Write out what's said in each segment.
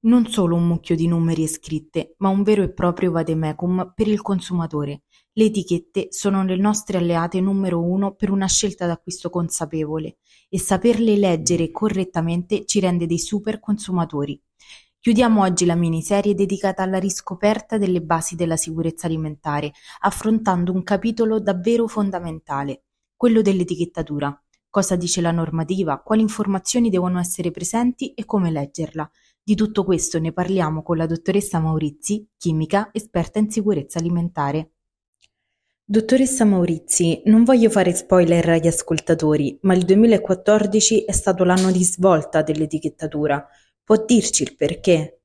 Non solo un mucchio di numeri e scritte, ma un vero e proprio vademecum per il consumatore. Le etichette sono le nostre alleate numero uno per una scelta d'acquisto consapevole e saperle leggere correttamente ci rende dei super consumatori. Chiudiamo oggi la miniserie dedicata alla riscoperta delle basi della sicurezza alimentare, affrontando un capitolo davvero fondamentale, quello dell'etichettatura. Cosa dice la normativa, quali informazioni devono essere presenti e come leggerla. Di tutto questo ne parliamo con la dottoressa Maurizi, chimica, esperta in sicurezza alimentare. Dottoressa Maurizi, non voglio fare spoiler agli ascoltatori, ma il 2014 è stato l'anno di svolta dell'etichettatura. Può dirci il perché?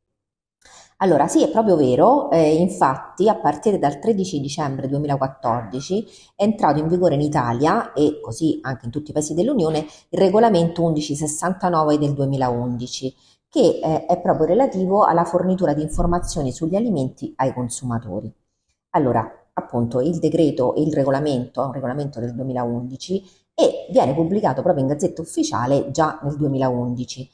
Allora, sì, è proprio vero, eh, infatti a partire dal 13 dicembre 2014 è entrato in vigore in Italia e così anche in tutti i paesi dell'Unione il regolamento 1169 del 2011 che eh, è proprio relativo alla fornitura di informazioni sugli alimenti ai consumatori. Allora, appunto, il decreto e il regolamento, un regolamento del 2011 e viene pubblicato proprio in Gazzetta Ufficiale già nel 2011.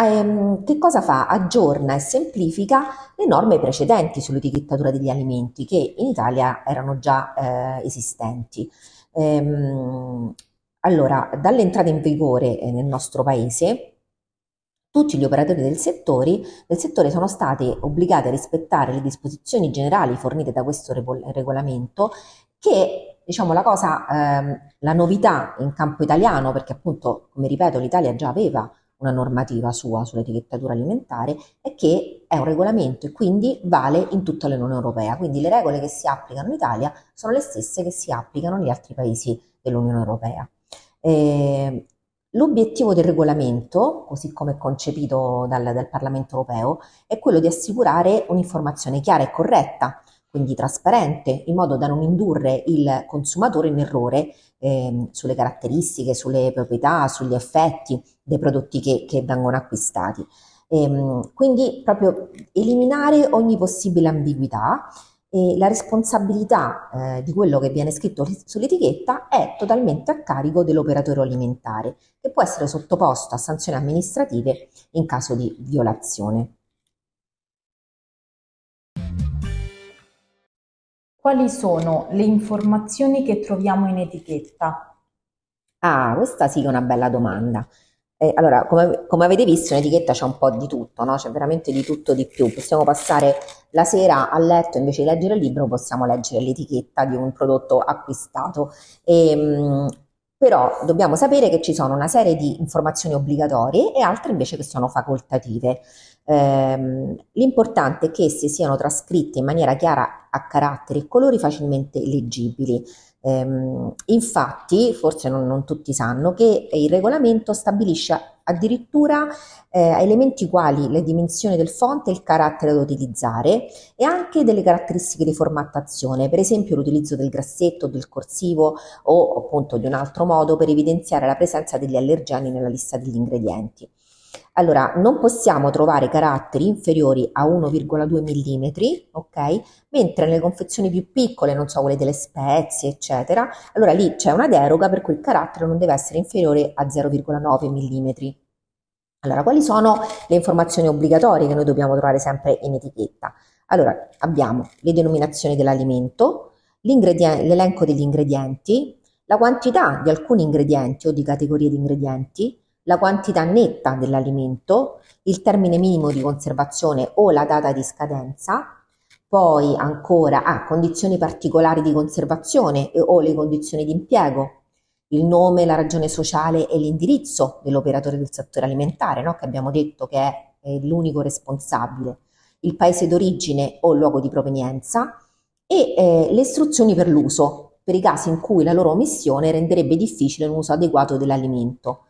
Ehm, che cosa fa? Aggiorna e semplifica le norme precedenti sull'etichettatura degli alimenti che in Italia erano già eh, esistenti. Ehm, allora, dall'entrata in vigore eh, nel nostro paese, tutti gli operatori del settore, del settore sono stati obbligati a rispettare le disposizioni generali fornite da questo regolamento che diciamo la cosa, ehm, la novità in campo italiano, perché appunto, come ripeto, l'Italia già aveva una normativa sua sull'etichettatura alimentare, è che è un regolamento e quindi vale in tutta l'Unione Europea. Quindi le regole che si applicano in Italia sono le stesse che si applicano negli altri paesi dell'Unione Europea. Eh, L'obiettivo del regolamento, così come concepito dal, dal, Parlamento europeo, è quello di assicurare un'informazione chiara e corretta, quindi trasparente, in modo da non indurre il consumatore in errore eh, sulle caratteristiche, sulle proprietà, sugli effetti dei prodotti che, che vengono acquistati. E, ehm, quindi proprio eliminare ogni possibile ambiguità e la responsabilità eh, di quello che viene scritto sull'etichetta è totalmente a carico dell'operatore alimentare, che può essere sottoposto a sanzioni amministrative in caso di violazione. Quali sono le informazioni che troviamo in etichetta? Ah, questa sì che è una bella domanda. Eh, allora, come, come, avete visto, in etichetta c'è un po' di tutto, no? C'è veramente di tutto di più. Possiamo passare la sera a letto, invece di leggere il libro, possiamo leggere l'etichetta di un prodotto acquistato. E, ehm, però dobbiamo sapere che ci sono una serie di informazioni obbligatorie e altre invece che sono facoltative. Eh, l'importante è che esse siano trascritte in maniera chiara a caratteri e colori facilmente leggibili. Ehm, infatti, forse non, non, tutti sanno che il regolamento stabilisce addirittura eh, elementi quali le dimensioni del fonte il carattere da utilizzare e anche delle caratteristiche di formattazione, per esempio l'utilizzo del grassetto, del corsivo o appunto di un altro modo per evidenziare la presenza degli allergeni nella lista degli ingredienti. Allora, non possiamo trovare caratteri inferiori a 1,2 mm, ok? Mentre nelle confezioni più piccole, non so, quelle delle spezie, eccetera, allora lì c'è una deroga per cui il carattere non deve essere inferiore a 0,9 mm. Allora, quali sono le informazioni obbligatorie che noi dobbiamo trovare sempre in etichetta? Allora, abbiamo le denominazioni dell'alimento, l'elenco degli ingredienti, la quantità di alcuni ingredienti o di categorie di ingredienti, la quantità netta dell'alimento, il termine minimo di conservazione o la data di scadenza, poi ancora ah, condizioni particolari di conservazione o le condizioni di impiego, il nome, la ragione sociale e l'indirizzo dell'operatore del settore alimentare, no? che abbiamo detto che è, è l'unico responsabile, il paese d'origine o luogo di provenienza e eh, le istruzioni per l'uso, per i casi in cui la loro omissione renderebbe difficile un uso adeguato dell'alimento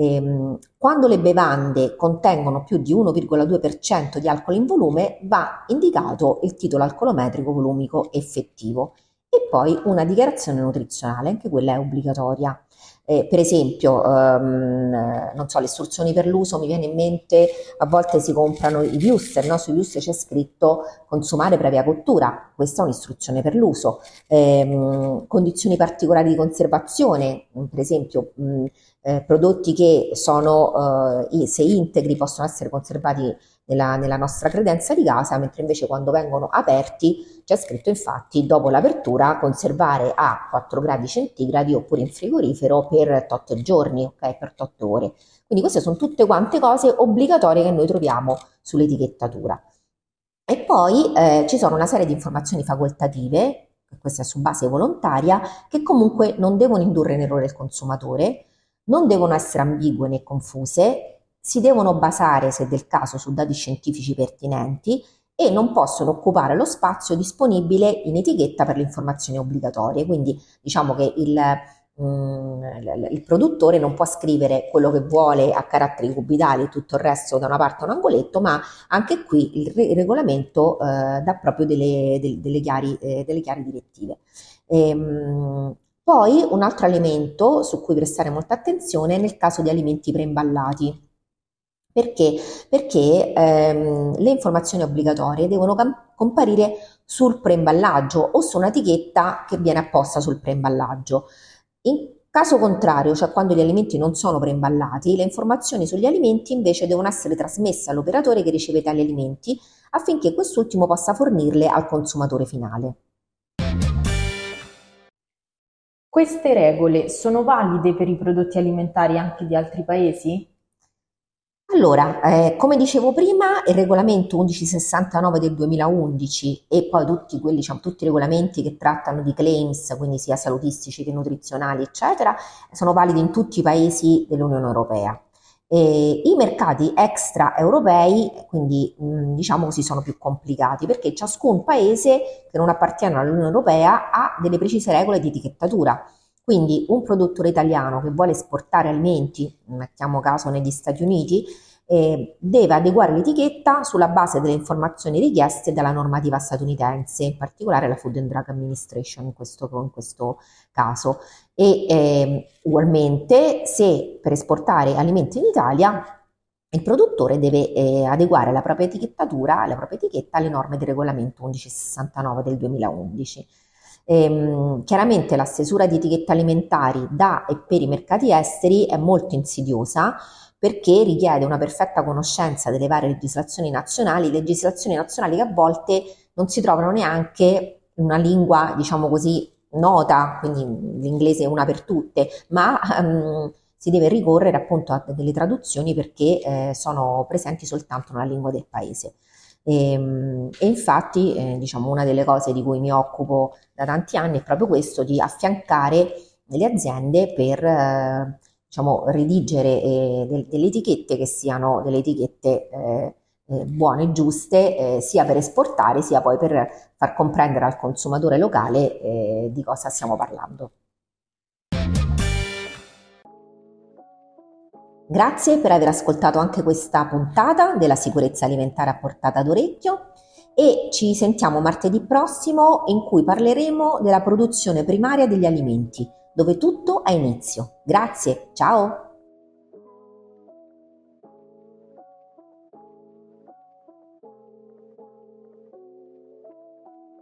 Ehm, quando le bevande contengono più di 1,2% di alcol in volume va indicato il titolo alcolometrico volumico effettivo e poi una dichiarazione nutrizionale, anche quella è obbligatoria. Eh, per esempio, ehm, non so, le istruzioni per l'uso mi viene in mente, a volte si comprano i wuster, no? sui wuster c'è scritto consumare previa cottura, questa è un'istruzione per l'uso. Eh, condizioni particolari di conservazione, per esempio mh, eh, prodotti che sono, eh, se integri, possono essere conservati nella, nella, nostra credenza di casa, mentre invece quando vengono aperti c'è scritto infatti dopo l'apertura conservare a 4 gradi centigradi oppure in frigorifero per 8 giorni, ok, per 8 ore. Quindi queste sono tutte quante cose obbligatorie che noi troviamo sull'etichettatura. E poi eh, ci sono una serie di informazioni facoltative, questa è su base volontaria, che comunque non devono indurre in errore il consumatore, non devono essere ambigue né confuse, si devono basare, se del caso, su dati scientifici pertinenti e non possono occupare lo spazio disponibile in etichetta per le informazioni obbligatorie. Quindi diciamo che il, mm, il produttore non può scrivere quello che vuole a caratteri cubitali e tutto il resto da una parte a un angoletto, ma anche qui il, regolamento eh, dà proprio delle, delle, delle, chiari, eh, delle chiari, direttive. Ehm, poi un altro elemento su cui prestare molta attenzione è nel caso di alimenti preimballati. Perché? Perché ehm, le informazioni obbligatorie devono cam- comparire sul preimballaggio o su un'etichetta che viene apposta sul preimballaggio. In caso contrario, cioè quando gli alimenti non sono preimballati, le informazioni sugli alimenti invece devono essere trasmesse all'operatore che riceve tali alimenti affinché quest'ultimo possa fornirle al consumatore finale. Queste regole sono valide per i prodotti alimentari anche di altri paesi? Allora, eh, come dicevo prima, il regolamento 1169 del 2011 e poi tutti quelli, diciamo, tutti i regolamenti che trattano di claims, quindi sia salutistici che nutrizionali, eccetera, sono validi in tutti i paesi dell'Unione Europea. E I mercati extraeuropei, quindi mh, diciamo così, sono più complicati perché ciascun paese che non appartiene all'Unione Europea ha delle precise regole di etichettatura. Quindi un produttore italiano che vuole esportare alimenti, mettiamo caso negli Stati Uniti, eh, deve adeguare l'etichetta sulla base delle informazioni richieste dalla normativa statunitense, in particolare la Food and Drug Administration in questo, in questo caso. E eh, ugualmente, se per esportare alimenti in Italia il produttore deve eh, adeguare la propria etichettatura, la propria etichetta alle norme del regolamento 1169 del 2011. Ehm, chiaramente la stesura di etichette alimentari da e per i mercati esteri è molto insidiosa perché richiede una perfetta conoscenza delle varie legislazioni nazionali, legislazioni nazionali che a volte non si trovano neanche in una lingua, diciamo così, nota, quindi l'inglese è una per tutte, ma um, si deve ricorrere appunto a delle traduzioni perché eh, sono presenti soltanto nella lingua del paese. E, ehm, e infatti, eh, diciamo, una delle cose di cui mi occupo da tanti anni è proprio questo, di affiancare le aziende per eh, diciamo, redigere eh, del, delle etichette che siano delle etichette eh, eh, buone e giuste, eh, sia per esportare, sia poi per far comprendere al consumatore locale eh, di cosa stiamo parlando. Grazie per aver ascoltato anche questa puntata della sicurezza alimentare a portata d'orecchio e ci sentiamo martedì prossimo in cui parleremo della produzione primaria degli alimenti, dove tutto ha inizio. Grazie, ciao!